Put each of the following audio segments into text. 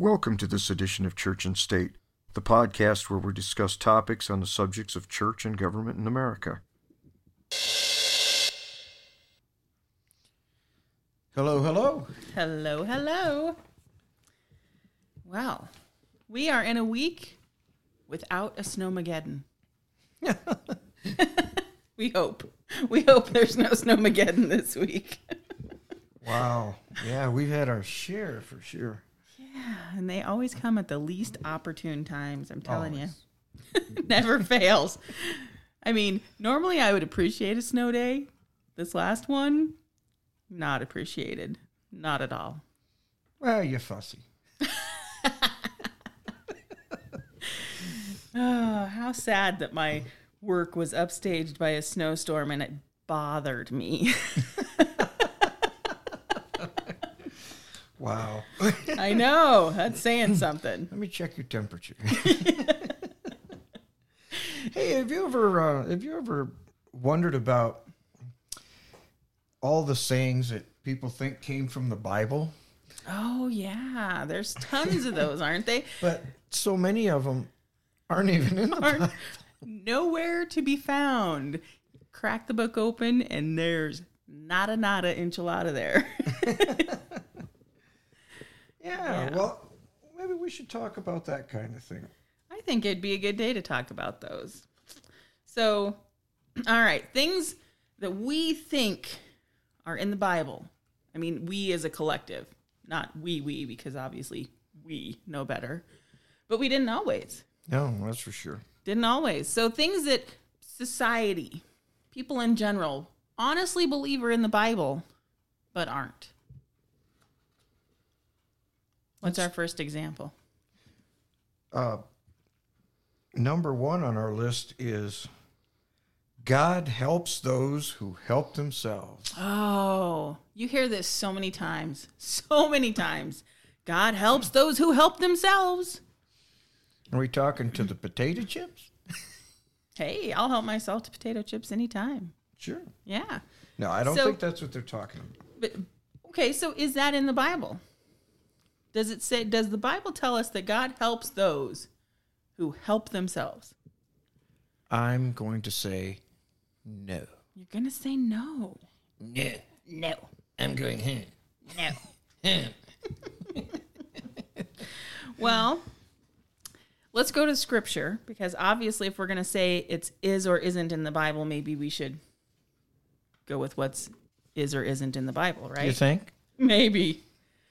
Welcome to this edition of Church and State, the podcast where we discuss topics on the subjects of church and government in America. Hello, hello. Hello, hello. Well, we are in a week without a snowmageddon. we hope. We hope there's no snowmageddon this week. Wow. Yeah, we've had our share for sure. Yeah, and they always come at the least opportune times, I'm telling Always. you. Never fails. I mean, normally I would appreciate a snow day. This last one, not appreciated. Not at all. Well, you're fussy. Oh, how sad that my work was upstaged by a snowstorm and it bothered me. Wow. I know. That's saying something. Let me check your temperature. hey, have you ever uh, have you ever wondered about all the sayings that people think came from the Bible, Oh, yeah. There's tons of those, aren't they? but so many of them aren't even in the Aren't Bible? Nowhere to be found. Crack the book open and there's nada nada enchilada there. Yeah, Yeah. well, maybe we should talk about that kind of thing. I think it'd be a good day to talk about those. So, all right, things that we think are in the Bible. I mean, we as a collective, not we, we, because obviously we know better, but we didn't always. No, that's for sure. Didn't always. So, things that society, people in general, honestly believe are in the Bible, but aren't. What's our first example? Uh, number one on our list is God helps those who help themselves. Oh, you hear this so many times. So many times. God helps those who help themselves. Are we talking to the potato chips? Hey, I'll help myself to potato chips anytime. Sure. Yeah. No, I don't So- think that's what they're talking about. But okay, so is that in the Bible? Does it say does the Bible tell us that God helps those who help themselves? I'm going to say no. You're going to say no. No, No. I'm going home. No. well, let's go to scripture because obviously if we're going to say it's is or isn't in the Bible, maybe we should go with what's is or isn't in the Bible, right? You think? Maybe.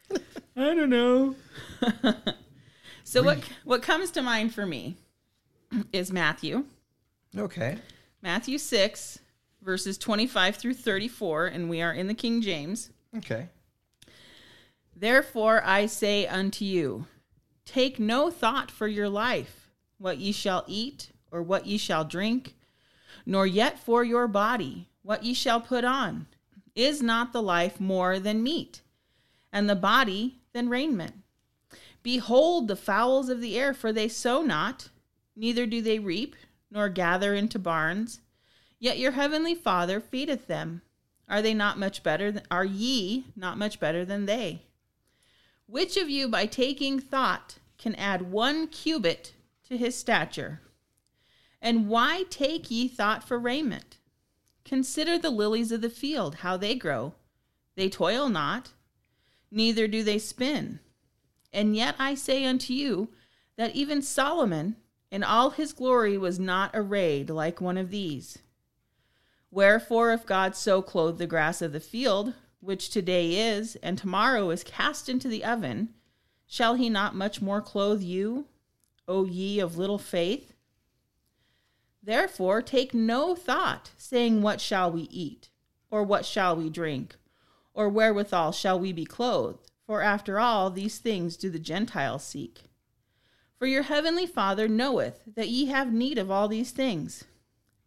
I don't know. so what what comes to mind for me is Matthew. Okay. Matthew 6 verses 25 through 34 and we are in the King James. Okay. Therefore I say unto you, take no thought for your life, what ye shall eat, or what ye shall drink, nor yet for your body, what ye shall put on. Is not the life more than meat, and the body than raiment? Behold the fowls of the air, for they sow not, neither do they reap, nor gather into barns, yet your heavenly Father feedeth them. Are they not much better? Th- are ye not much better than they? Which of you, by taking thought, can add one cubit to his stature? And why take ye thought for raiment? Consider the lilies of the field, how they grow. They toil not, neither do they spin. And yet I say unto you that even Solomon in all his glory was not arrayed like one of these. Wherefore, if God so clothe the grass of the field, which today is, and tomorrow is cast into the oven, shall he not much more clothe you, O ye of little faith? Therefore, take no thought, saying, What shall we eat? Or what shall we drink? Or wherewithal shall we be clothed? For after all, these things do the Gentiles seek. For your heavenly Father knoweth that ye have need of all these things.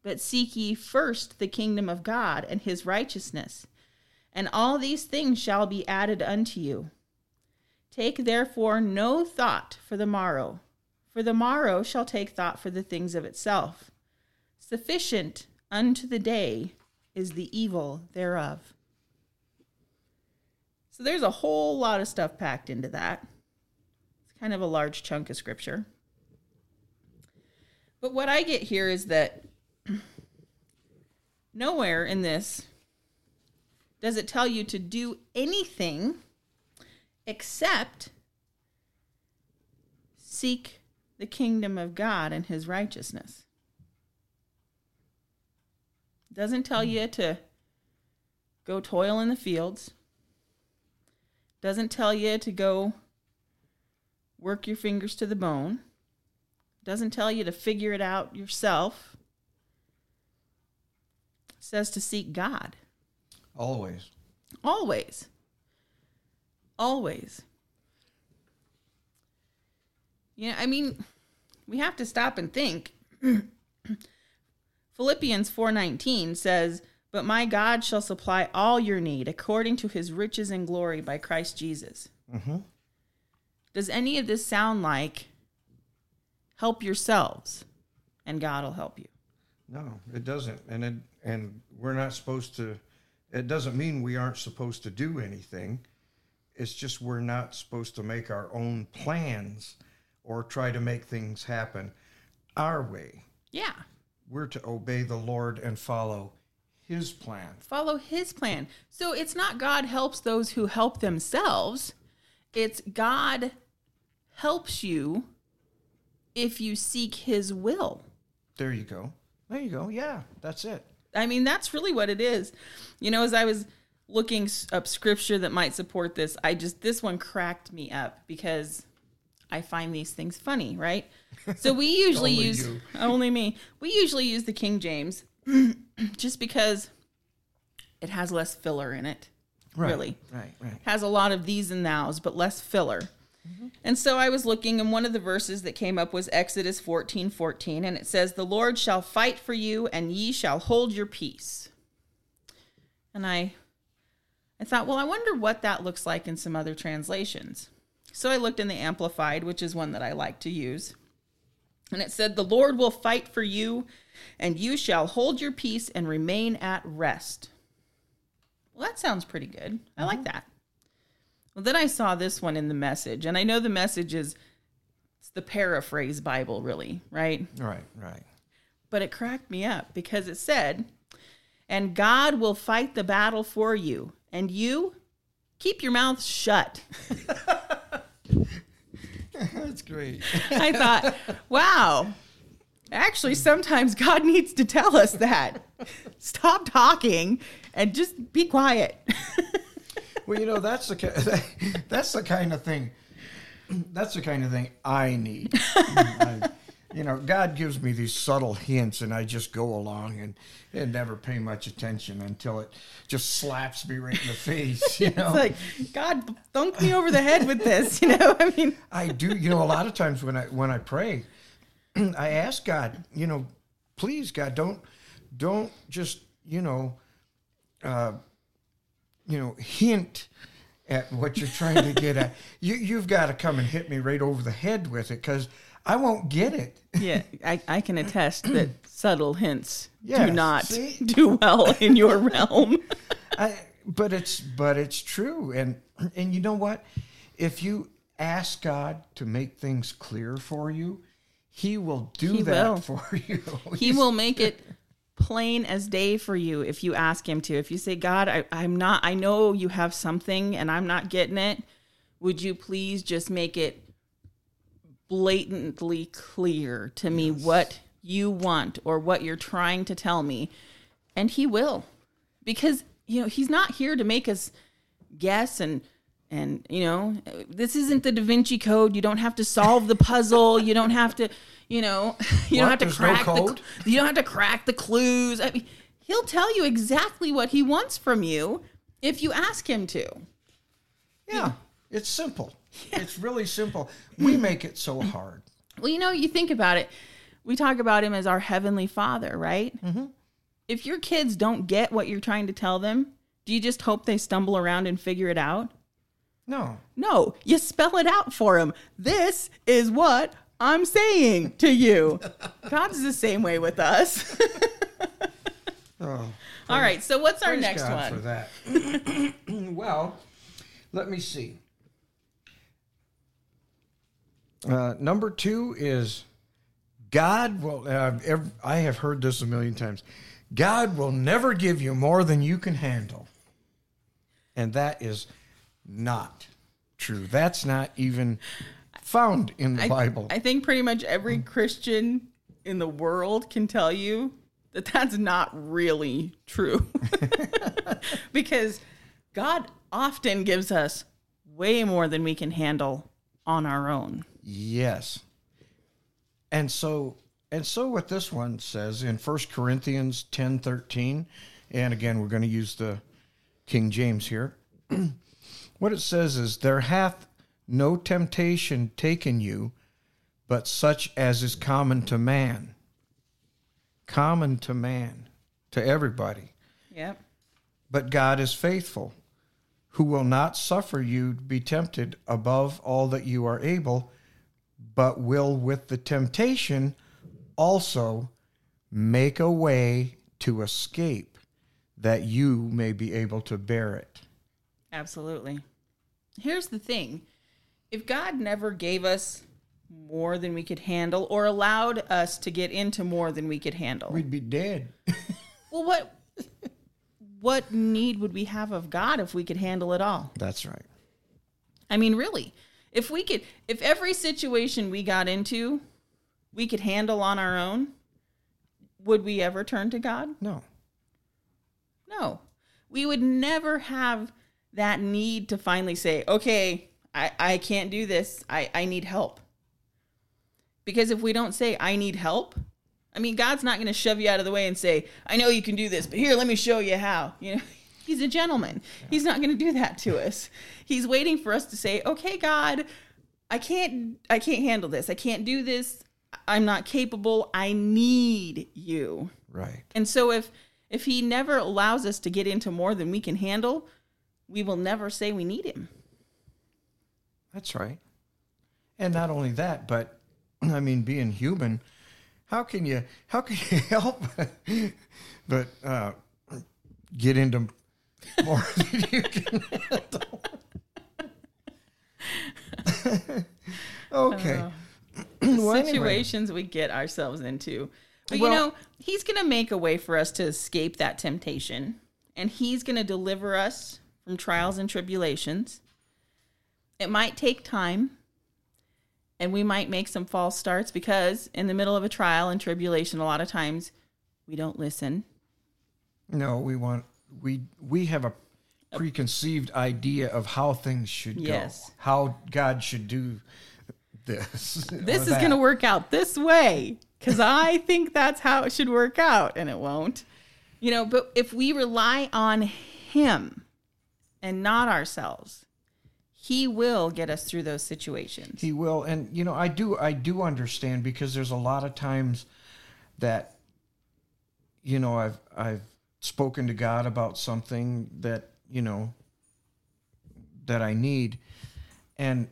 But seek ye first the kingdom of God and his righteousness, and all these things shall be added unto you. Take therefore no thought for the morrow, for the morrow shall take thought for the things of itself. Sufficient unto the day is the evil thereof. So there's a whole lot of stuff packed into that. It's kind of a large chunk of scripture. But what I get here is that nowhere in this does it tell you to do anything except seek the kingdom of God and his righteousness. Doesn't tell you to go toil in the fields. Doesn't tell you to go work your fingers to the bone. Doesn't tell you to figure it out yourself. It says to seek God. Always. Always. Always. Yeah, I mean, we have to stop and think. Philippians 4:19 says, "But my God shall supply all your need according to his riches and glory by Christ Jesus." Mm-hmm. Does any of this sound like help yourselves and God will help you? No, it doesn't, and it, and we're not supposed to. It doesn't mean we aren't supposed to do anything. It's just we're not supposed to make our own plans or try to make things happen our way. Yeah. We're to obey the Lord and follow His plan. Follow his plan. So it's not God helps those who help themselves. It's God helps you if you seek his will. There you go. There you go. Yeah, that's it. I mean, that's really what it is. You know, as I was looking up scripture that might support this, I just, this one cracked me up because I find these things funny, right? So we usually Only use, you. only me, we usually use the King James just because it has less filler in it. Really Right. Right. has a lot of these and thous, but less filler. Mm-hmm. And so I was looking, and one of the verses that came up was Exodus 14 14, and it says, The Lord shall fight for you, and ye shall hold your peace. And I I thought, well, I wonder what that looks like in some other translations. So I looked in the Amplified, which is one that I like to use. And it said, The Lord will fight for you, and you shall hold your peace and remain at rest. Well, that sounds pretty good. I like mm-hmm. that. Well, then I saw this one in the message, and I know the message is it's the paraphrase Bible, really, right? Right. Right. But it cracked me up because it said, And God will fight the battle for you, and you keep your mouth shut. That's great. I thought, wow. Actually, sometimes God needs to tell us that. Stop talking and just be quiet. well, you know that's the that's the kind of thing. That's the kind of thing I need. I- you know, God gives me these subtle hints, and I just go along and, and never pay much attention until it just slaps me right in the face. You know, It's like, God, thunk me over the head with this. You know, I mean, I do. You know, a lot of times when I when I pray, I ask God, you know, please, God, don't don't just you know, uh, you know, hint at what you're trying to get at. You you've got to come and hit me right over the head with it because I won't get it. yeah, I, I can attest that subtle hints Yes, do not see? do well in your realm. I, but it's but it's true, and and you know what? If you ask God to make things clear for you, He will do He that will. for you. He will make it plain as day for you if you ask him to. If you say, God, I, I'm not, I know you have something and I'm not getting it. Would you please just make it blatantly clear to me what you want or what you're trying to tell me? And he will. Because, you know, he's not here to make us guess and and you know this isn't the da vinci code you don't have to solve the puzzle you don't have to you know you don't have to There's no crack the code? cl- you don't have to crack the clues i mean he'll tell you exactly what he wants from you if you ask him to Yeah, it's simple. It's really simple. We make it so hard. well you know you think about it we talk about him as our heavenly father right mm-hmm. if your kids don't get what you're trying to tell them do you just hope they stumble around and figure it out No, No, you spell it out for them. This is what I'm saying to you, God's the same way with us. Oh, All right, so what's our next God one? for that. well, let me see. Uh, number two is God will. Uh, ev I have heard this a million times. God will never give you more than you can handle, and that is not true. That's not even found in the I, Bible. I think pretty much every. Christian in the world can tell you that that's not really true. because God often gives us way more than we can handle on our own. Yes. And so and so what this one says in 1 Corinthians 10:13 and again we're going to use the King James here. what it says is there hath no temptation taken you but such as is common to man. Common to man, to everybody. Yep. But God is faithful, who will not suffer you to be tempted above all that you are able, but will with the temptation also make a way to escape, that you may be able to bear it. Absolutely. Here's the thing if God never gave us more than we could handle or allowed us to get into more than we could handle, We'd be dead. well, what. What need would we have of God if we could handle it all? That's right. I mean, really, if we could, if every situation we got into, we could handle on our own, would we ever turn to God? No. No. We would never have that need to finally say, okay, I, I can't do this. I, I need help. Because if we don't say, I need help, I mean, God's not going to shove you out of the way and say, I know you can do this, but here, let me show you how. You know, he's a gentleman. He's not going to do that to us. He's waiting for us to say, okay, God, I can't, I can't handle this. I can't do this. I'm not capable. I need you. Right. And so if if he never allows us to get into more than we can handle, we will never say we need him. That's right. And not only that, but I mean, being human, how can you how can you help but uh, get into more than you can handle? okay. Uh, well, anyway, Situations we get ourselves into. But Well- you know, he's going to make a way for us to escape that temptation, and he's going to deliver us from trials and tribulations. It might take time, and we might make some false starts because in the middle of a trial and tribulation, a lot of times we don't listen. no, we want we we have a preconceived idea of how things should Yes. go, how God should do this. this is going to work out this way because I think that's how it should work out, and it won't. You know, but if we rely on Him and not ourselves, He will get us through those situations. He will, and you know, I do, I do understand because there's a lot of times that, you know, I've I've spoken to God about something that you know that I need, and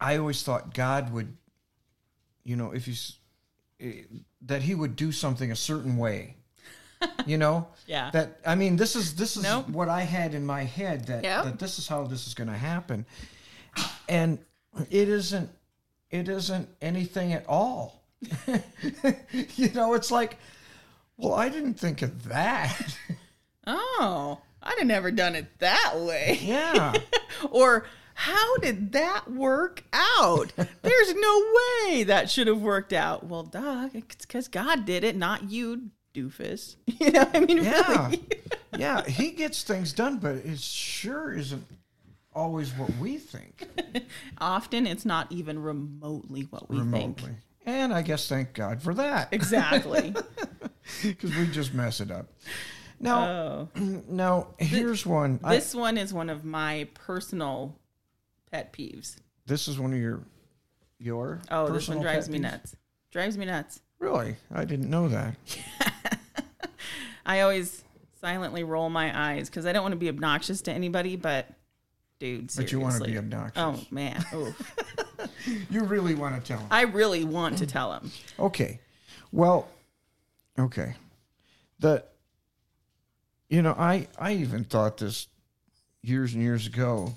I always thought God would, you know, if he's eh, that he would do something a certain way. You know, Yeah. That I mean, this is this is Nope. what I had in my head that Yep. that this is how this is going to happen, and it isn't it isn't anything at all. you know, it's like, well, I didn't think of that. Oh, I'd have never done it that way. yeah, or how did that work out? There's no way that should have worked out. Well, duh, it's because God did it, not you, doofus. You know, I mean, yeah, really. yeah. He gets things done, but it sure isn't always what we think Often it's not even remotely what we remotely. think. And I guess thank God for that, Exactly. because we just mess it up. Now, oh. now here's one. I, This one is one of my personal pet peeves. this is one of your your. Oh, this one drives me peeves? nuts. Drives me nuts. Really, I didn't know that. I always silently roll my eyes because I don't want to be obnoxious to anybody, but dude, seriously. But you want to be oh, obnoxious. Oh man. Oof. You really want to tell him? I really want to tell him. Okay. Well, okay. The you know, I I even thought this years and years ago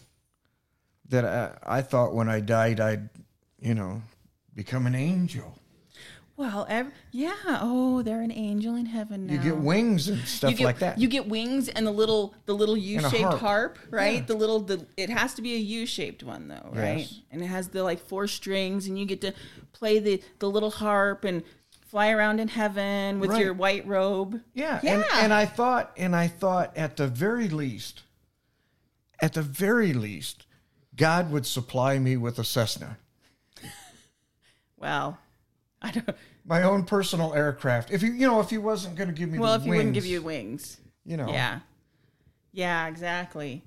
that I, I thought when I died I'd, you know, become an angel. Well, ev- yeah. Oh, they're an angel in heaven now. You get wings and stuff get, like that. You get wings and the little the little U-shaped harp. harp. right? Yeah. The little the it has to be a U-shaped one though, right? Yes. And it has the like four strings and you get to play the the little harp and fly around in heaven with Right. your white robe. Yeah, Yeah. And, and I thought, and I thought, at the very least, at the very least, God would supply me with a Cessna, Well, I don't my own personal aircraft. If you, you know, if he wasn't going to give me, Well, if he wouldn't give wings, you wings. you know, Yeah. Yeah, exactly.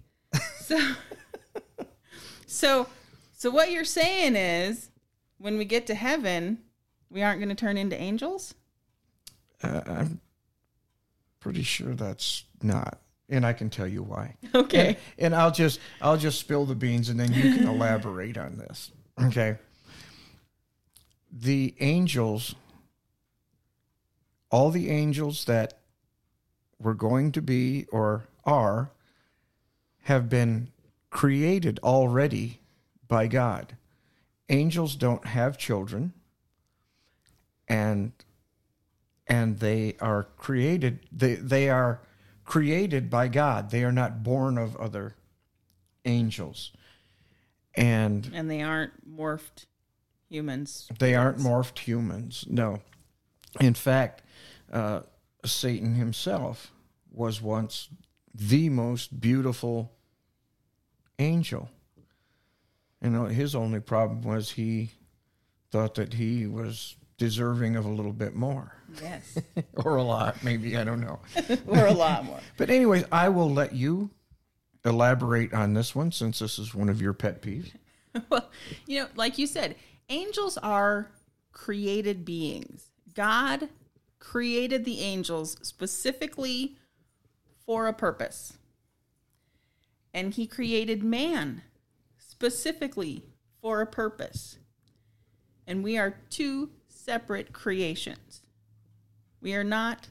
So So so what you're saying is when we get to heaven, we aren't going to turn into angels? uh, I'm pretty sure that's not, and I can tell you why. Okay. And, and I'll just, I'll just spill the beans, and then you can elaborate on this. Okay. The angels, all the angels that were going to be or are, have been created already by God. Angels don't have children, and and they are created. They they are created by God. They are not born of other angels, and And they aren't morphed humans. they aren't morphed humans. No, in fact, uh, Satan himself was once the most beautiful angel. You know, his only problem was he thought that he was deserving of a little bit more, Yes. or a lot, maybe I don't know. or a lot more. But anyways, I will let you elaborate on this one since this is one of your pet peeves. well, you know, like you said, angels are created beings. God created the angels specifically for a purpose. And he created man specifically for a purpose. And we are two separate creations. We are not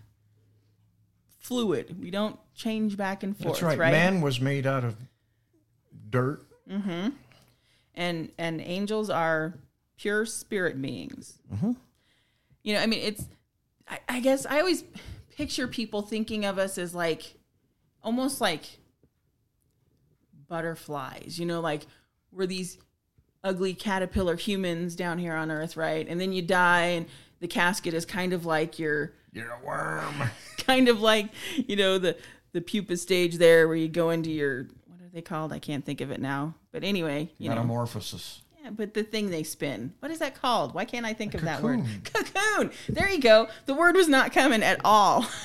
fluid. We don't change back and forth, That's right. Man was made out of dirt. Mm-hmm. and and angels are pure spirit beings. Mm-hmm. You know, I mean, it's. I, I guess I always picture people thinking of us as like, almost like butterflies. You know, like we're these ugly caterpillar humans down here on Earth, right? And then you die, and the casket is kind of like your You're a worm. kind of like you know the the pupa stage there where you go into your what are they called? I can't think of it now. But anyway you know. Metamorphosis. yeah, but the thing they spin. What is that called? Why can't i think of that word? cocoon. cocoon! There you go. The word was not coming at all.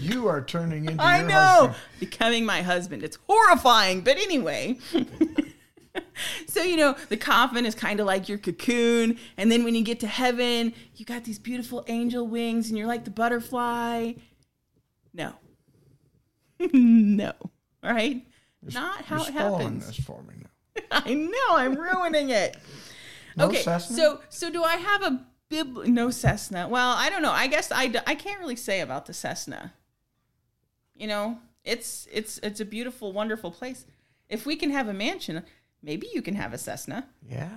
You are turning into i your know! husband. becoming my husband. It's horrifying but anyway So, you know, the coffin is kind of like your cocoon. And then when you get to heaven, you got these beautiful angel wings and you're like the butterfly. No. no. All right? Not how it happens. this for me now. I know, I'm ruining it. No okay. Cessna? So, so do I have a bib no Cessna? Well, I don't know. I guess I I can't really say about the Cessna. You know, it's it's it's a beautiful, wonderful place. If we can have a mansion, maybe you can have a Cessna, Yeah.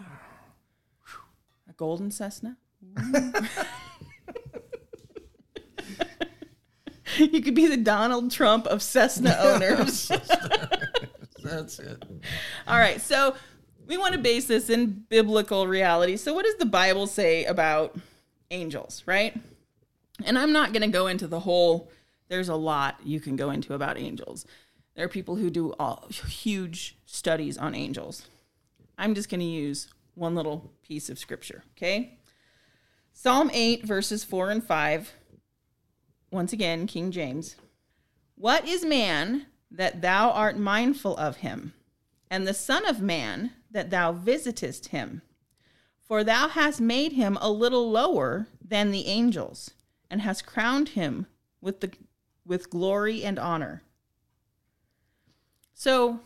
a golden Cessna. you could be the Donald Trump of Cessna owners. That's it. All right, so we want to base this in biblical reality. So, what does the Bible say about angels, right? And I'm not going to go into the whole, there's a lot you can go into about angels. There are people who do all, huge studies on angels. I'm just going to use one little piece of scripture, okay? Psalm 8, verses 4 and 5. Once again, King James. What is man that thou art mindful of him, and the Son of Man that thou visitest him? For thou hast made him a little lower than the angels, and hast crowned him with the with glory and honor. So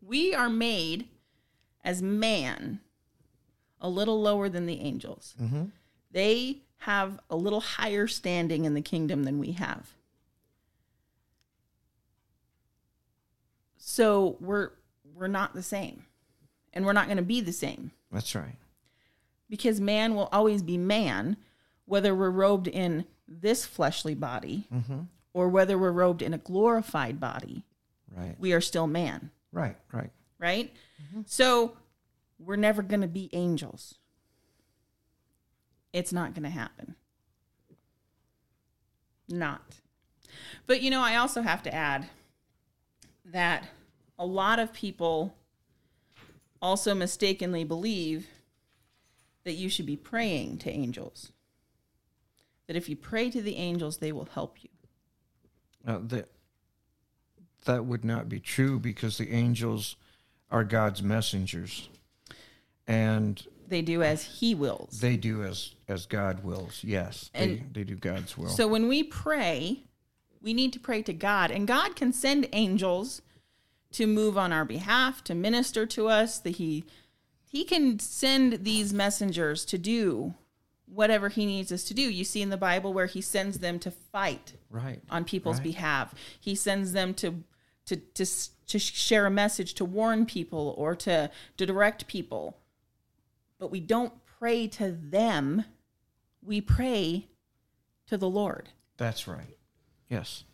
we are made as man a little lower than the angels. Mm-hmm. They have a little higher standing in the kingdom than we have. So we're we're not the same. And we're not going to be the same That's right. because man will always be man, whether we're robed in this fleshly body mm-hmm. Or whether we're robed in a glorified body. Right. We are still man, Right. Right. right? Mm-hmm. So we're never going to be angels. It's not going to happen. Not. But you know, I also have to add that a lot of people also mistakenly believe that you should be praying to angels. That if you pray to the angels, they will help you. Uh, that that would not be true because the angels are God's messengers, and They do as he wills. they do as as God wills. Yes, they, they do God's will. So when we pray, we need to pray to God, and God can send angels to move on our behalf, to minister to us. That he he can send these messengers to do whatever he needs us to do. You see in the Bible where he sends them to fight right. on people's Right. behalf. He sends them to to to to share a message, to warn people, or to to direct people. But we don't pray to them. We pray to the Lord. That's right. Yes.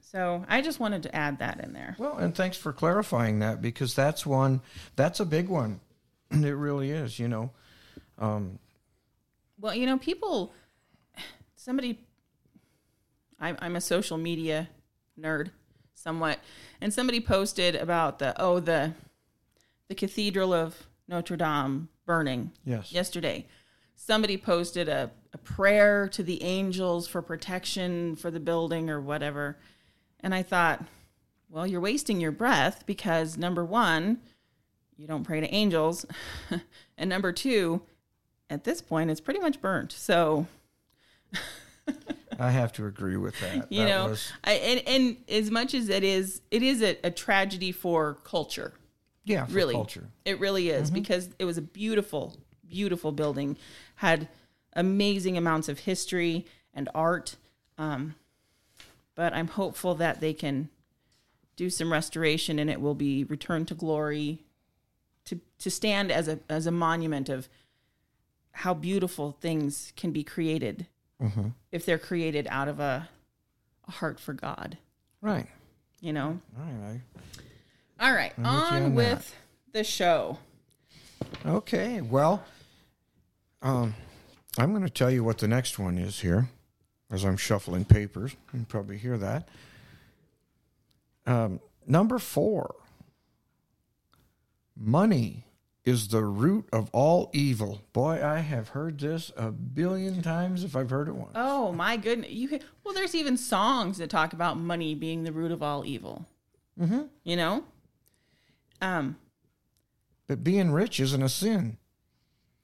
So I just wanted to add that in there. Well, and thanks for clarifying that because that's one that's a big one. It really is. You know. Um, Well, you know, people, somebody, I'm, I'm a social media nerd somewhat, and somebody posted about the, oh, the, the Cathedral of Notre Dame burning yes. yesterday. Somebody posted a, a prayer to the angels for protection for the building or whatever. And I thought, well, you're wasting your breath because number one, you don't pray to angels. and number two, at this point, it's pretty much burnt. So, I have to agree with that. you That know, was- I, and, and as much as it is, it is a, a tragedy for culture. yeah, for really culture. it really is because it was a beautiful beautiful building had amazing amounts of history and art um, but i'm hopeful that they can do some restoration and it will be returned to glory to to stand as a as a monument of how beautiful things can be created if they're created out of a, a heart for god Right. you know All right. all right on on with the show Okay. Well, um, I'm going to tell you what the next one is here, as I'm shuffling papers. You can probably hear that. Um, number four. Money is the root of all evil. Boy, I have heard this a billion times if I've heard it once. Oh my goodness! You can, well, there's even songs that talk about money being the root of all evil. Mm-hmm. You know, um, But being rich isn't a sin.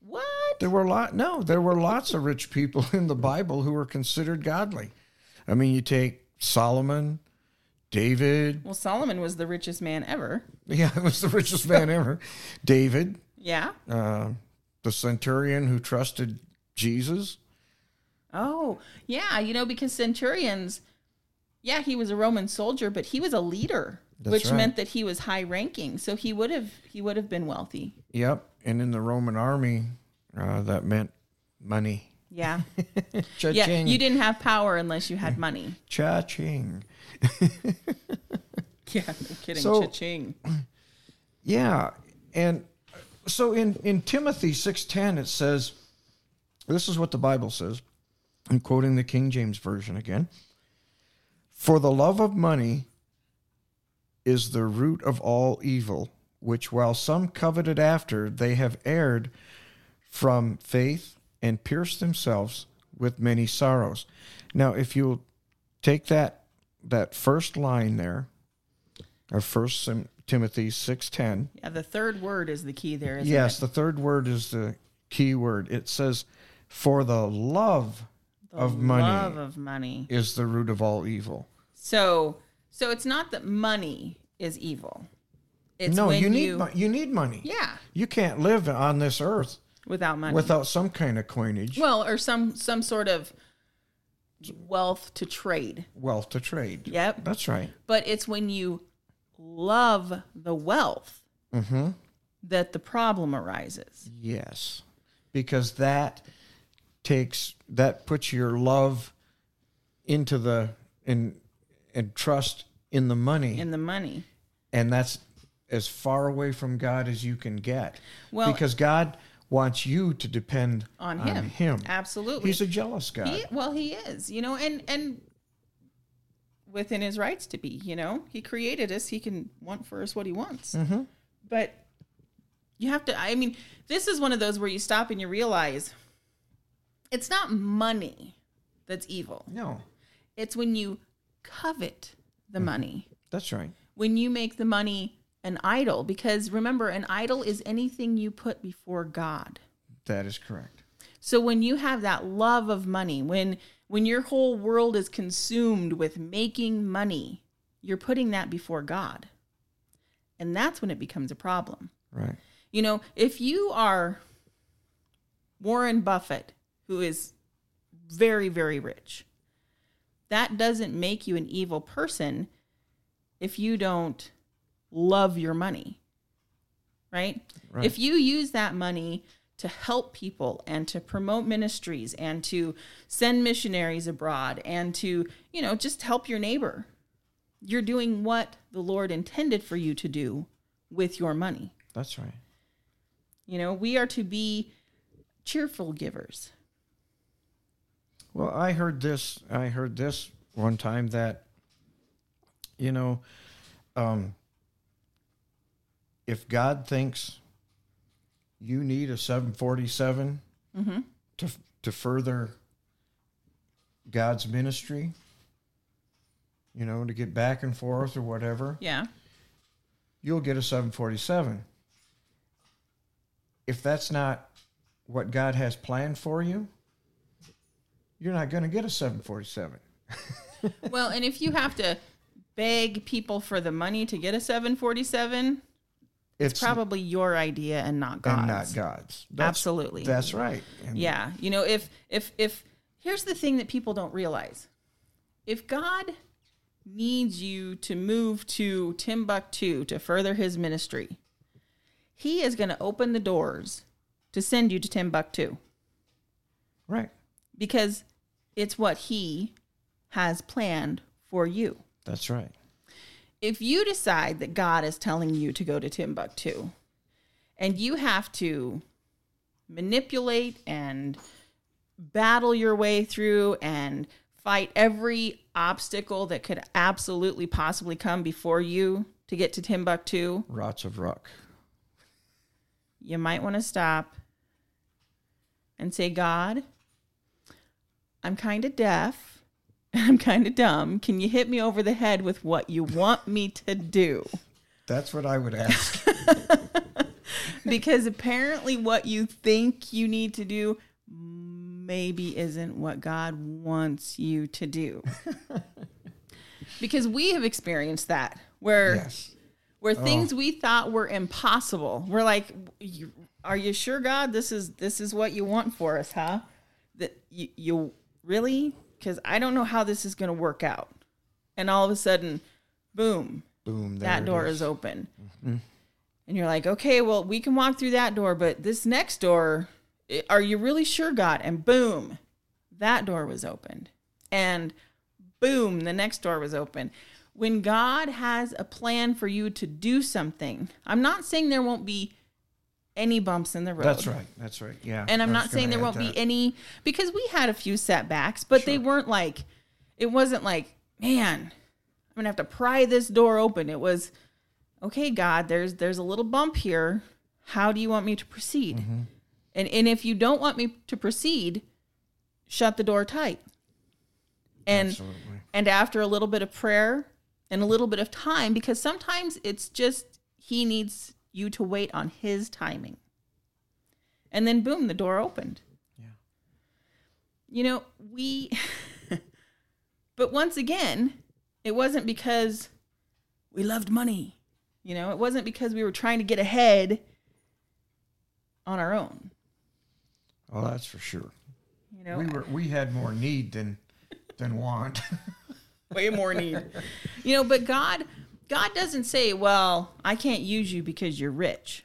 what? There were lot no, there were lots of rich people in the Bible who were considered godly. I mean, you take Solomon, David. Well, Solomon was the richest man ever. Yeah, it was the richest man ever. David, Yeah. uh, the centurion who trusted Jesus. Oh, yeah. You know, because centurions, yeah, he was a Roman soldier, but he was a leader, That's which right. meant that he was high ranking. So he would have he would have been wealthy. Yep, and in the Roman army, uh, that meant money. Yeah. Yeah. You didn't have power unless you had money. Cha-ching. Yeah. No kidding. So- Cha-ching. Yeah, and so in in Timothy six ten it says, this is what the Bible says. I'm quoting the King James version again. For the love of money is the root of all evil, which while some coveted after, they have erred from faith and pierced themselves with many sorrows. Now, if you'll take that that first line there of First Timothy six ten, Yeah. The third word is the key there. Isn't yes, It? the third word is the key word. It says, "For the love The of money Love of money. is the root of all evil." So, so it's not that money is evil. It's no, when you need you, you need money. yeah, You can't live on this earth without money. without some kind of coinage, well, or some some sort of wealth to trade. wealth to trade. Yep. That's right. But it's when you love the wealth Mm-hmm. that the problem arises. Yes, because that takes that puts your love into the and and trust in the money, in the money. and that's as far away from God as you can get. Well- because God wants you to depend On on him. Him. Absolutely. He's a jealous guy. He, well, he is, you know, and and within his rights to be, you know, he created us. He can want for us what he wants. Mm-hmm. But you have to. I mean, this is one of those where you stop and you realize it's not money that's evil. No, It's when you covet the money, that's right. when you make the money an idol. Because remember, an idol is anything you put before God. That is correct. So when you have that love of money, when when your whole world is consumed with making money, you're putting that before God. And that's when it becomes a problem. Right. You know, if you are Warren Buffett, who is very very rich, that doesn't make you an evil person if you don't love your money. Right? Right. If you use that money to help people and to promote ministries and to send missionaries abroad and to, you know, just help your neighbor, you're doing what the Lord intended for you to do with your money. That's right. You know, we are to be cheerful givers. Well, I heard this. I heard this one time that, you know, um, if God thinks you need a 747 mm-hmm. to to further God's ministry, you know, to get back and forth or whatever, Yeah. you'll get a 747. If that's not what God has planned for you, you're not going to get a 747. Well, and if you have to beg people for the money to get a 747, it's probably your idea and not God's. and not God's. That's, Absolutely. That's right. And Yeah, you know, if if if here's the thing that people don't realize. If God needs you to move to Timbuktu to further his ministry, he is going to open the doors to send you to Timbuktu Right. because it's what he has planned for you. That's right. If you decide that God is telling you to go to Timbuktu and you have to manipulate and battle your way through and fight every obstacle that could absolutely possibly come before you to get to Timbuktu, Rots of Ruck. you might want to stop and say, God, I'm kind of deaf. I'm kind of dumb. Can you hit me over the head with what you want me to do? That's what I would ask. because apparently what you think you need to do maybe isn't what God wants you to do. because we have experienced that where yes. where oh. things we thought were impossible. We're like, "Are you sure, God? This is this is what you want for us, huh? That you, you really? Because I don't know how this is going to work out." And all of a sudden, boom, Boom. That door is. is open. Mm-hmm. And you're like, okay, well, we can walk through that door, but this next door, are you really sure, God? And boom, that door was opened. And boom, the next door was open. When God has a plan for you to do something, I'm not saying there won't be any bumps in the road. That's right. That's right. Yeah. And I'm not saying there won't be any because we had a few setbacks, but they weren't like it wasn't like, man, I'm gonna have to pry this door open. It was okay, God, there's there's a little bump here. How do you want me to proceed? Mm-hmm. And and if you don't want me to proceed, shut the door tight. And Absolutely. and after a little bit of prayer and a little bit of time, because sometimes it's just he needs you to wait on his timing. And then boom, the door opened. Yeah. You know, we but once again, it wasn't because we loved money. You know, it wasn't because we were trying to get ahead on our own. Oh, that's for sure. You know, We were we had more need than than want. way more need. you know, but God God doesn't say, "Well, I can't use you because you're rich."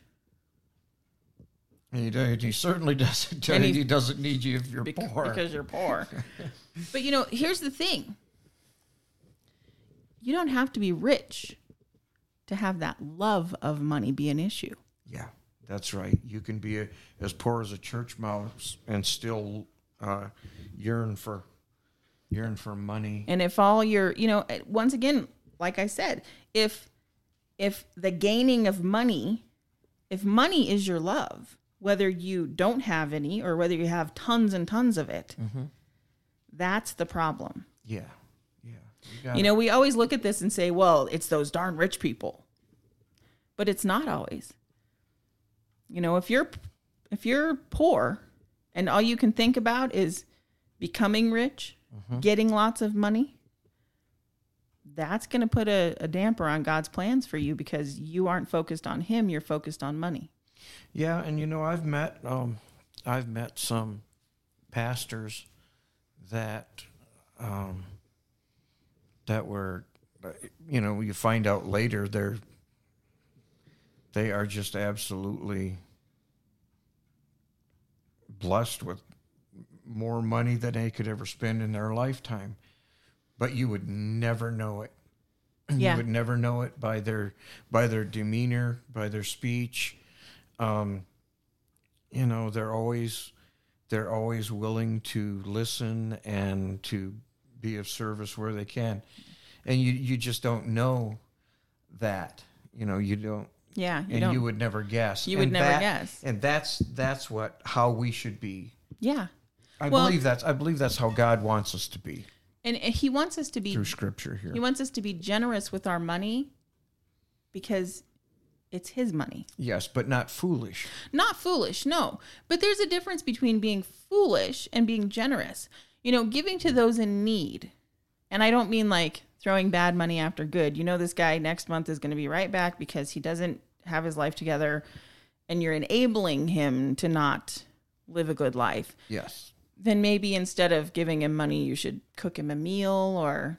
he, he certainly doesn't And you he doesn't need you if you're poor. because you're poor. but you know, here's the thing. You don't have to be rich to have that love of money be an issue. yeah, that's right. You can be a, as poor as a church mouse and still uh, yearn for yearn for money. And if all your, you know, once again, like I said, if if the gaining of money, if money is your love, whether you don't have any or whether you have tons and tons of it, mm-hmm. that's the problem. Yeah, yeah. You, You know, we always look at this and say, well, it's those darn rich people. But it's not always. You know, if you're if you're poor and all you can think about is becoming rich, mm-hmm. getting lots of money, that's going to put a, a damper on God's plans for you because you aren't focused on him, you're focused on money. Yeah, and you know, I've met um, I've met some pastors that um, that were, you know, you find out later they're they are just absolutely blessed with more money than they could ever spend in their lifetime, but you would never know it. Yeah. You would never know it by their by their demeanor, by their speech. Um, you know, they're always they're always willing to listen and to be of service where they can. And you you just don't know that. You know, you don't Yeah, you and don't. you would never guess. You would And never that- guess. And that's that's what how we should be. yeah. I Well- believe that's I believe that's how God wants us to be And, he wants us to be through scripture here. He wants us to be generous with our money because it's his money. yes, but not foolish. Not foolish, no. But there's a difference between being foolish and being generous. You know, giving to those in need. And I don't mean like throwing bad money after good. You know, this guy next month is going to be right back because he doesn't have his life together and you're enabling him to not live a good life. Yes. Then maybe instead of giving him money, you should cook him a meal or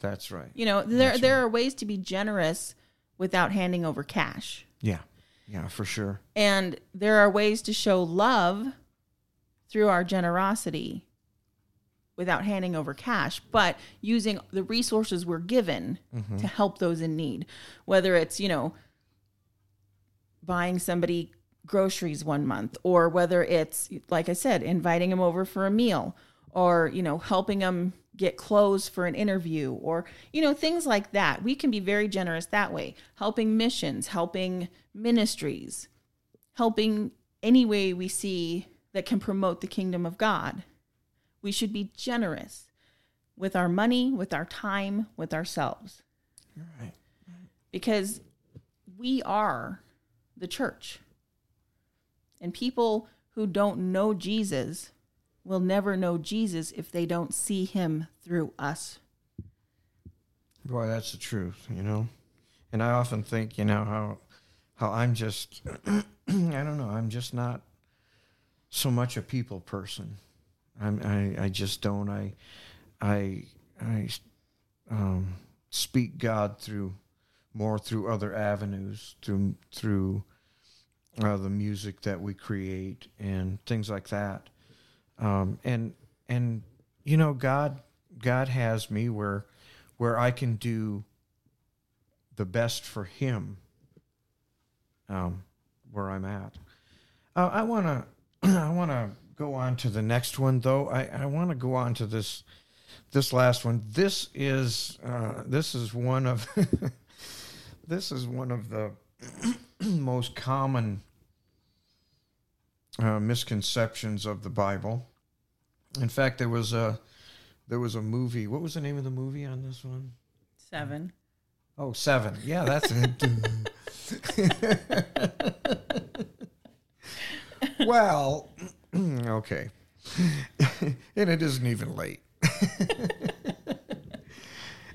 That's right. You know, there there are ways to be generous without handing over cash. Yeah. Yeah, for sure. And there are ways to show love through our generosity without handing over cash, but using the resources we're given mm-hmm. to help those in need. Whether it's, you know, buying somebody groceries one month or whether it's like I said, inviting them over for a meal or, you know, helping them get clothes for an interview or, you know, things like that. We can be very generous that way, helping missions, helping ministries, helping any way we see that can promote the kingdom of God. We should be generous with our money, with our time, with ourselves right. because we are the church. And people who don't know Jesus will never know Jesus if they don't see him through us. Boy, that's the truth, you know. And I often think, you know, how how I'm just I don't know, I'm just not so much a people person. I'm I, I just don't I I I um, speak God through more through other avenues, through through uh, the music that we create and things like that. Um, and and you know, God God has me where where I can do the best for Him. Um, where I'm at. Uh, I want to I want to go on to the next one though. I, I want to go on to this this last one. This is uh, this is one of this is one of the most common uh, misconceptions of the Bible. In fact, there was a there was a movie. What was the name of the movie on this one? Seven. Oh, seven. Yeah, that's it. well, okay. and it isn't even late.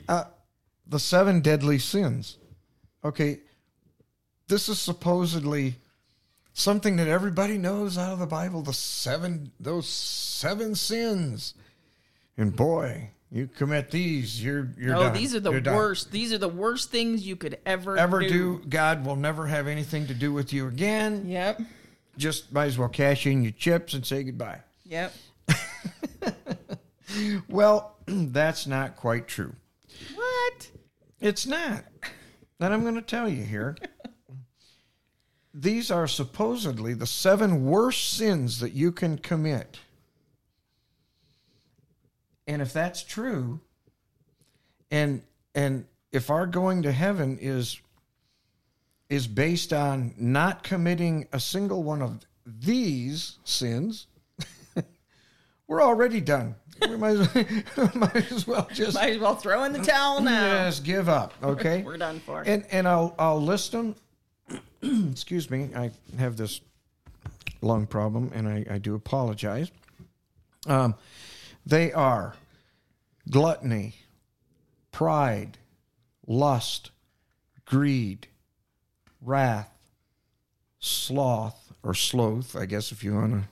uh, the seven deadly sins. Okay. This is supposedly something that everybody knows out of the Bible, the seven those seven sins. And boy, you commit these, you're you're oh, done. these are the You're done. worst. These are the worst things you could ever Ever do. God will never have anything to do with you again. Yep. Just might as well cash in your chips and say goodbye. Yep. Well, that's not quite true. What? It's not. And I'm going to tell you here. These are supposedly the seven worst sins that you can commit. And if that's true, and and if our going to heaven is is based on not committing a single one of these sins, we're already done. We might as, might as well just Might as well throw in the towel now. just give up. Okay, We're done for. and and I'll I'll list them. Excuse me, I have this lung problem, and I, I do apologize. Um, they are gluttony, pride, lust, greed, wrath, sloth or sloth, I guess if you want to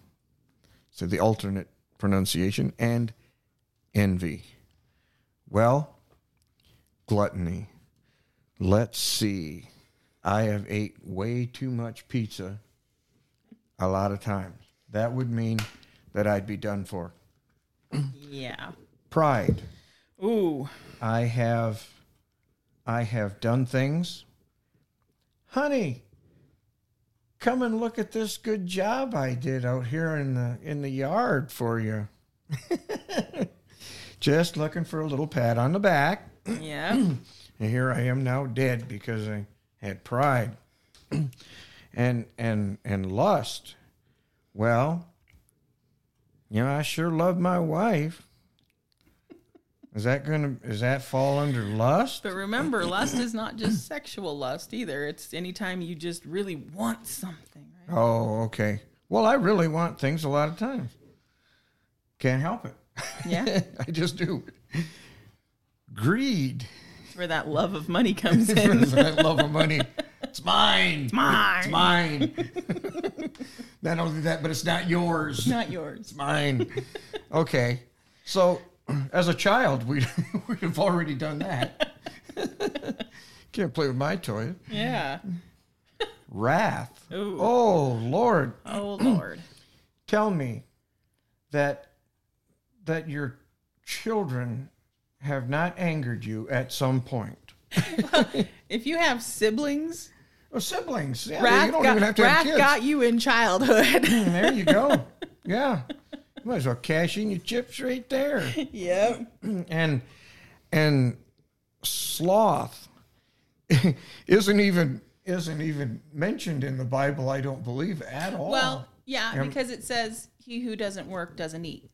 say the alternate pronunciation, and envy. Well, gluttony. Let's see. I have ate way too much pizza a lot of times. That would mean that I'd be done for. yeah. Pride. Ooh. I have I have done things. Honey, come and look at this good job I did out here in the in the yard for you. Just looking for a little pat on the back. Yeah. And here I am now dead because I had pride and and and lust. Well, you know, I sure love my wife. Is that gonna is that fall under lust? but remember, lust is not just sexual lust either. It's anytime you just really want something, right? Oh, okay. Well, I really want things a lot of times. Can't help it. Yeah. I just do. Greed. That's where that love of money comes in. I love of money. It's mine. It's mine. It's mine. not only that, but it's not yours. not yours. It's mine. Okay. So, as a child, we we'd have already done that. Can't play with my toy. Yeah. Wrath. Ooh. Oh Lord, Oh Lord. tell me that that your children have not angered you at some point. If you have siblings, Or siblings. Yeah, wrath, you don't got, even have to have wrath kids. got you in childhood. There you go. Yeah. You might as well cash in your chips right there. yep. And and sloth isn't even isn't even mentioned in the Bible, I don't believe, at all. Well, yeah, Um, because it says he who doesn't work doesn't eat.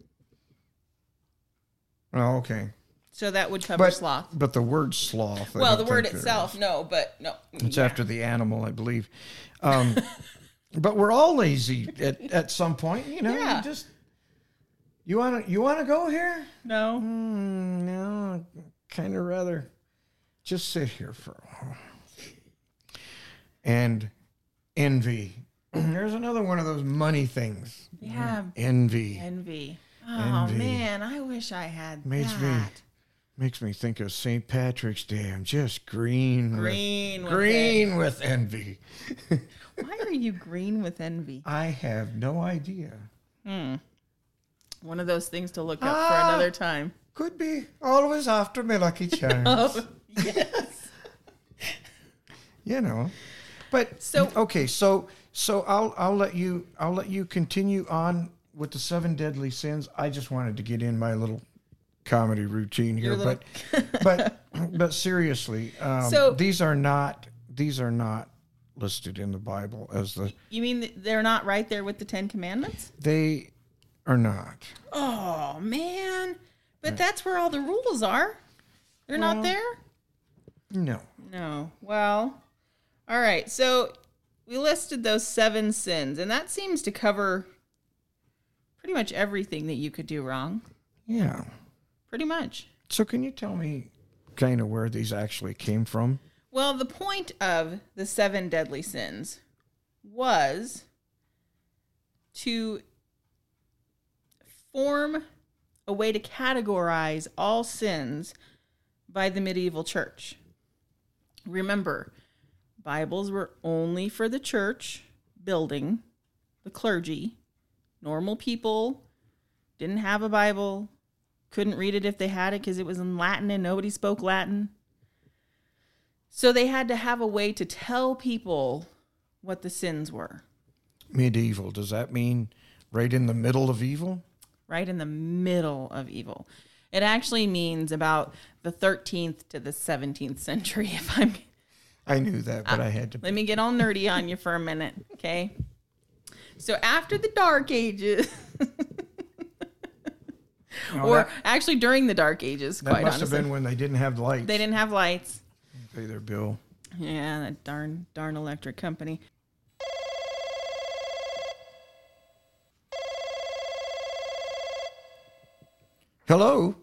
oh, okay. So that would cover But sloth. but the word sloth. I Well, the word itself, is. no, but no. It's yeah. after the animal, I believe. Um, but we're all lazy at, at some point, you know. Yeah. You just you want to you want to go here? No. Mm, no, kind of rather just sit here for a while. And envy. There's another one of those money things. Yeah. Envy Envy. Oh Envy. man, I wish I had Makes me- that. Makes me think of St. Patrick's Day. I'm just green, Green with, with green with envy. Why are you green with envy? I have no idea. Hmm. One of those things to look up Ah. for another time. Could be always after me lucky charms. Oh, yes. you know. But So- okay, so so I'll I'll let you I'll let you continue on with the seven deadly sins. I just wanted to get in my little comedy routine here, but but but seriously, um, So- these are not these are not listed in the Bible as the You mean they're not right there with the Ten Commandments? they are not. Oh man, but that's where all the rules are. They're not there. No. No. Well, all right. So we listed those seven sins, and that seems to cover pretty much everything that you could do wrong. Yeah. Pretty much. So can you tell me kind of where these actually came from? Well, the point of the seven deadly sins was to form a way to categorize all sins by the medieval church. Remember, Bibles were only for the church building, the clergy. Normal people didn't have a Bible, couldn't read it if they had it because it was in Latin and nobody spoke Latin. So they had to have a way to tell people what the sins were, Medieval. Does that mean right in the middle of evil? right in the middle of evil. It actually means about the 13th to the 17th century, if I'm I knew that, but I had to. Ah, let me get all nerdy on you for a minute, okay? So after the Dark Ages, Oh, or that, actually during the Dark Ages, that quite must honestly, have been when they didn't have lights. they didn't have lights. pay their bill. Yeah, that darn darn electric company. Hello,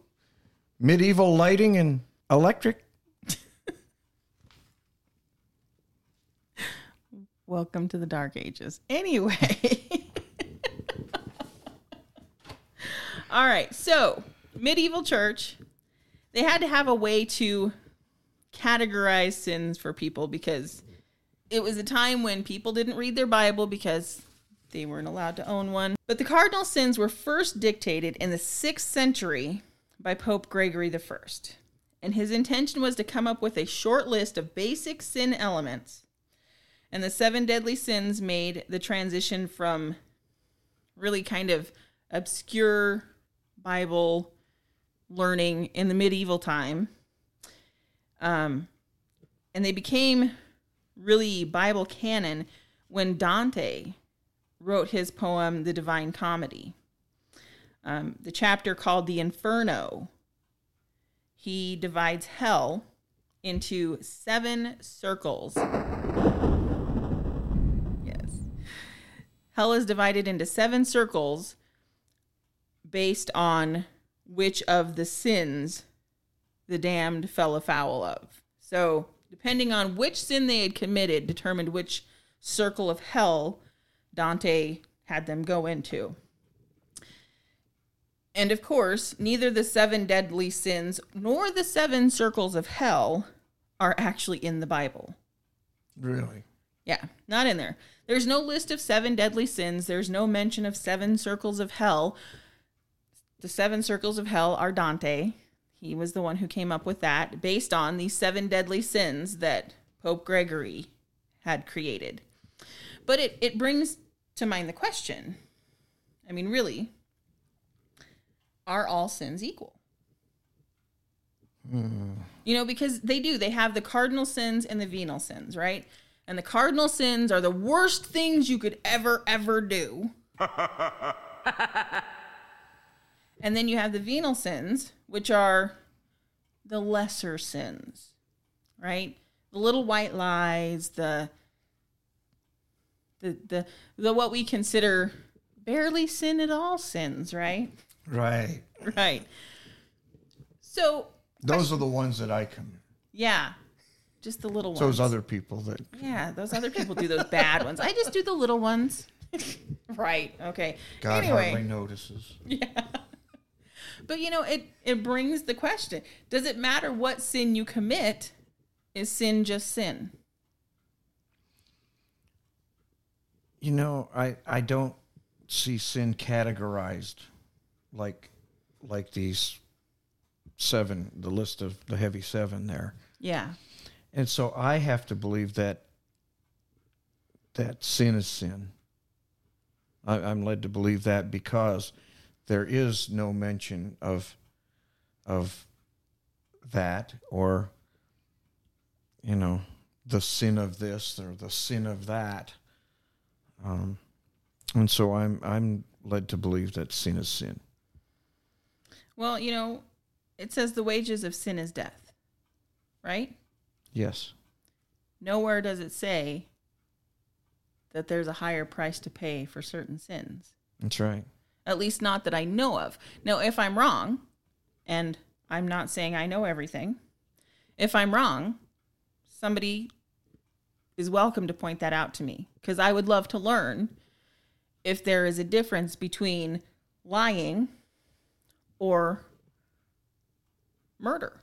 medieval lighting and electric. Welcome to the Dark Ages. Anyway. All right. So, medieval church, they had to have a way to categorize sins for people because it was a time when people didn't read their Bible because they weren't allowed to own one. But the cardinal sins were first dictated in the 6th century by Pope Gregory I. And his intention was to come up with a short list of basic sin elements and the seven deadly sins made the transition from really kind of obscure Bible learning in the medieval time. Um, and they became really Bible canon when Dante wrote his poem, The Divine Comedy. Um, the chapter called The Inferno, he divides hell into seven circles. Yes. Hell is divided into seven circles based on which of the sins the damned fell afoul of. So, depending on which sin they had committed, determined which circle of hell Dante had them go into. And of course, neither the seven deadly sins nor the seven circles of hell are actually in the Bible. Really? Yeah, not in there. There's no list of seven deadly sins. There's no mention of seven circles of hell. The seven circles of hell are Dante. He was the one who came up with that based on these seven deadly sins that Pope Gregory had created. But it, it brings to mind the question I mean, really, are all sins equal? Hmm. You know, because they do. They have the cardinal sins and the venal sins, right? And the cardinal sins are the worst things you could ever, ever do. and then you have the venal sins, which are the lesser sins, right? The little white lies, the the the, the what we consider barely sin at all sins, right? Right. Right. So Those are the ones that I come. yeah, just the little ones. Those other people that Yeah, those other people do those bad ones. I just do the little ones. right. Okay. God anyway, hardly notices. but you know, it it brings the question: Does it matter what sin you commit? Is sin just sin? You know, I I don't see sin categorized like like these seven, the list of the heavy seven there. Yeah. And so I have to believe that that sin is sin. I, I'm led to believe that because there is no mention of of that or you know the sin of this or the sin of that. Um, and so I'm I'm led to believe that sin is sin. Well, you know, it says the wages of sin is death, right? Yes. Nowhere does it say that there's a higher price to pay for certain sins. That's right. At least not that I know of. Now, if I'm wrong, and I'm not saying I know everything, if I'm wrong, somebody is welcome to point that out to me because I would love to learn if there is a difference between lying or murder.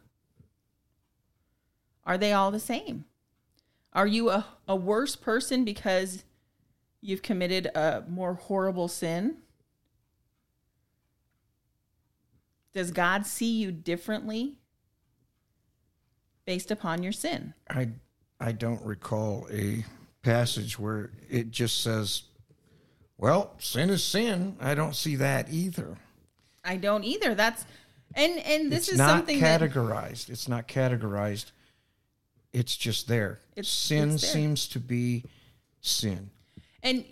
Are they all the same? Are you a, a worse person because you've committed a more horrible sin? Does God see you differently based upon your sin? I I don't recall a passage where it just says, "Well, sin is sin." I don't see that either. I don't either. That's and and this it's is not something that categorized. It's not categorized. It's just there. It's- sin it's there. seems to be sin. and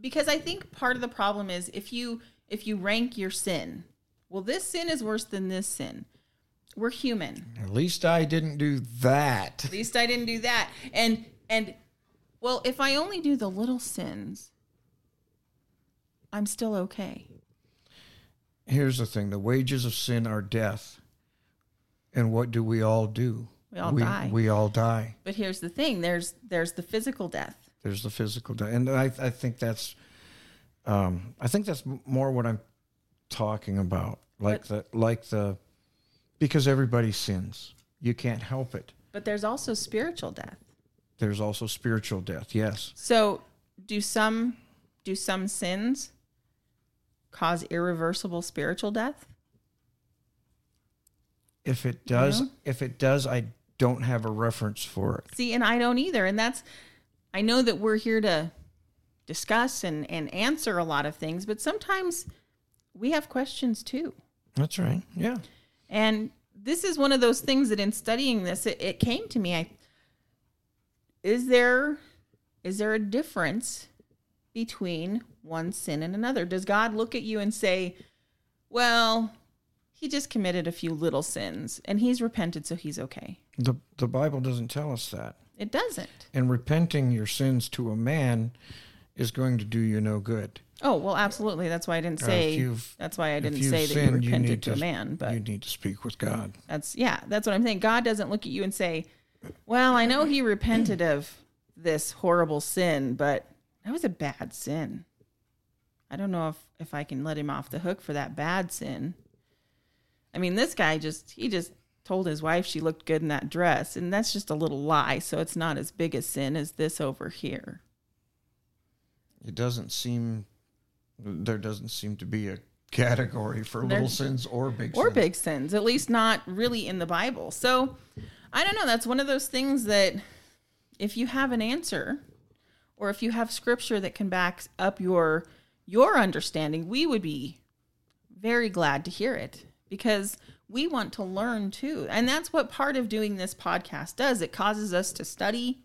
because I think part of the problem is if you if you rank your sin, well, this sin is worse than this sin. We're human. At least I didn't do that. At least I didn't do that. And and well, if I only do the little sins, I'm still okay. Here's the thing: the wages of sin are death. And what do we all do? We all we, die. We all die. But here's the thing: there's there's the physical death. There's the physical death, and I, I think that's, um, I think that's more what I'm talking about. Like the, like the, because everybody sins. You can't help it. But there's also spiritual death. There's also spiritual death. Yes. So, do some do some sins cause irreversible spiritual death? If it does, Yeah. if it does, I don't have a reference for it. See, and I don't either. And that's I know that we're here to discuss and and answer a lot of things, but sometimes we have questions too. That's right. Yeah. And this is one of those things that in studying this, it, it came to me. I is there is there a difference between one sin and another? Does God look at you and say, "Well, he just committed a few little sins and he's repented, so he's okay"? The the Bible doesn't tell us that. It doesn't. And repenting your sins to a man is going to do you no good. Oh well, absolutely. That's why I didn't Uh, say. you've- that's why I didn't say that you sinned, you repented to a man. But you need to speak with God. That's yeah, that's what I'm saying. God doesn't look at you and say, "Well, I know he repented of this horrible sin, but that was a bad sin. I don't know if if I can let him off the hook for that bad sin." I mean, this guy just he just told his wife she looked good in that dress, and that's just a little lie, so it's not as big a sin as this over here. It doesn't seem there doesn't seem to be a category for little sins or big or sins. big sins, at least not really in the Bible. So I don't know. That's one of those things that if you have an answer or if you have scripture that can back up your your understanding, we would be very glad to hear it because we want to learn too. And that's what part of doing this podcast does. It causes us to study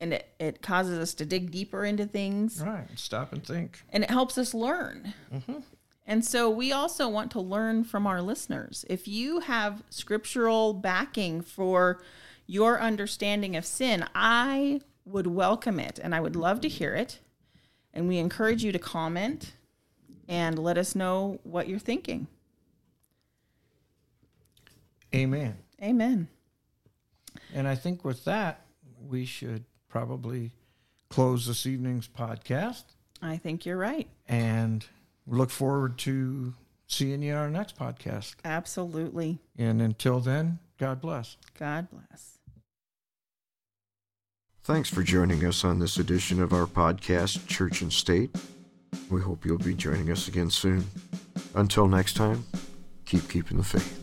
and it, it causes us to dig deeper into things Right. Stop and think. and it helps us learn. Mm-hmm. And so we also want to learn from our listeners. If you have scriptural backing for your understanding of sin, I would welcome it and I would love to hear it. And we encourage you to comment and let us know what you're thinking. Amen. Amen. And I think with that, we should probably close this evening's podcast I think you're right. and we look forward to seeing you on our next podcast. Absolutely. And until then, God bless. God bless. Thanks for joining us on this edition of our podcast, Church and State. We hope you'll be joining us again soon. Until next time, keep keeping the faith.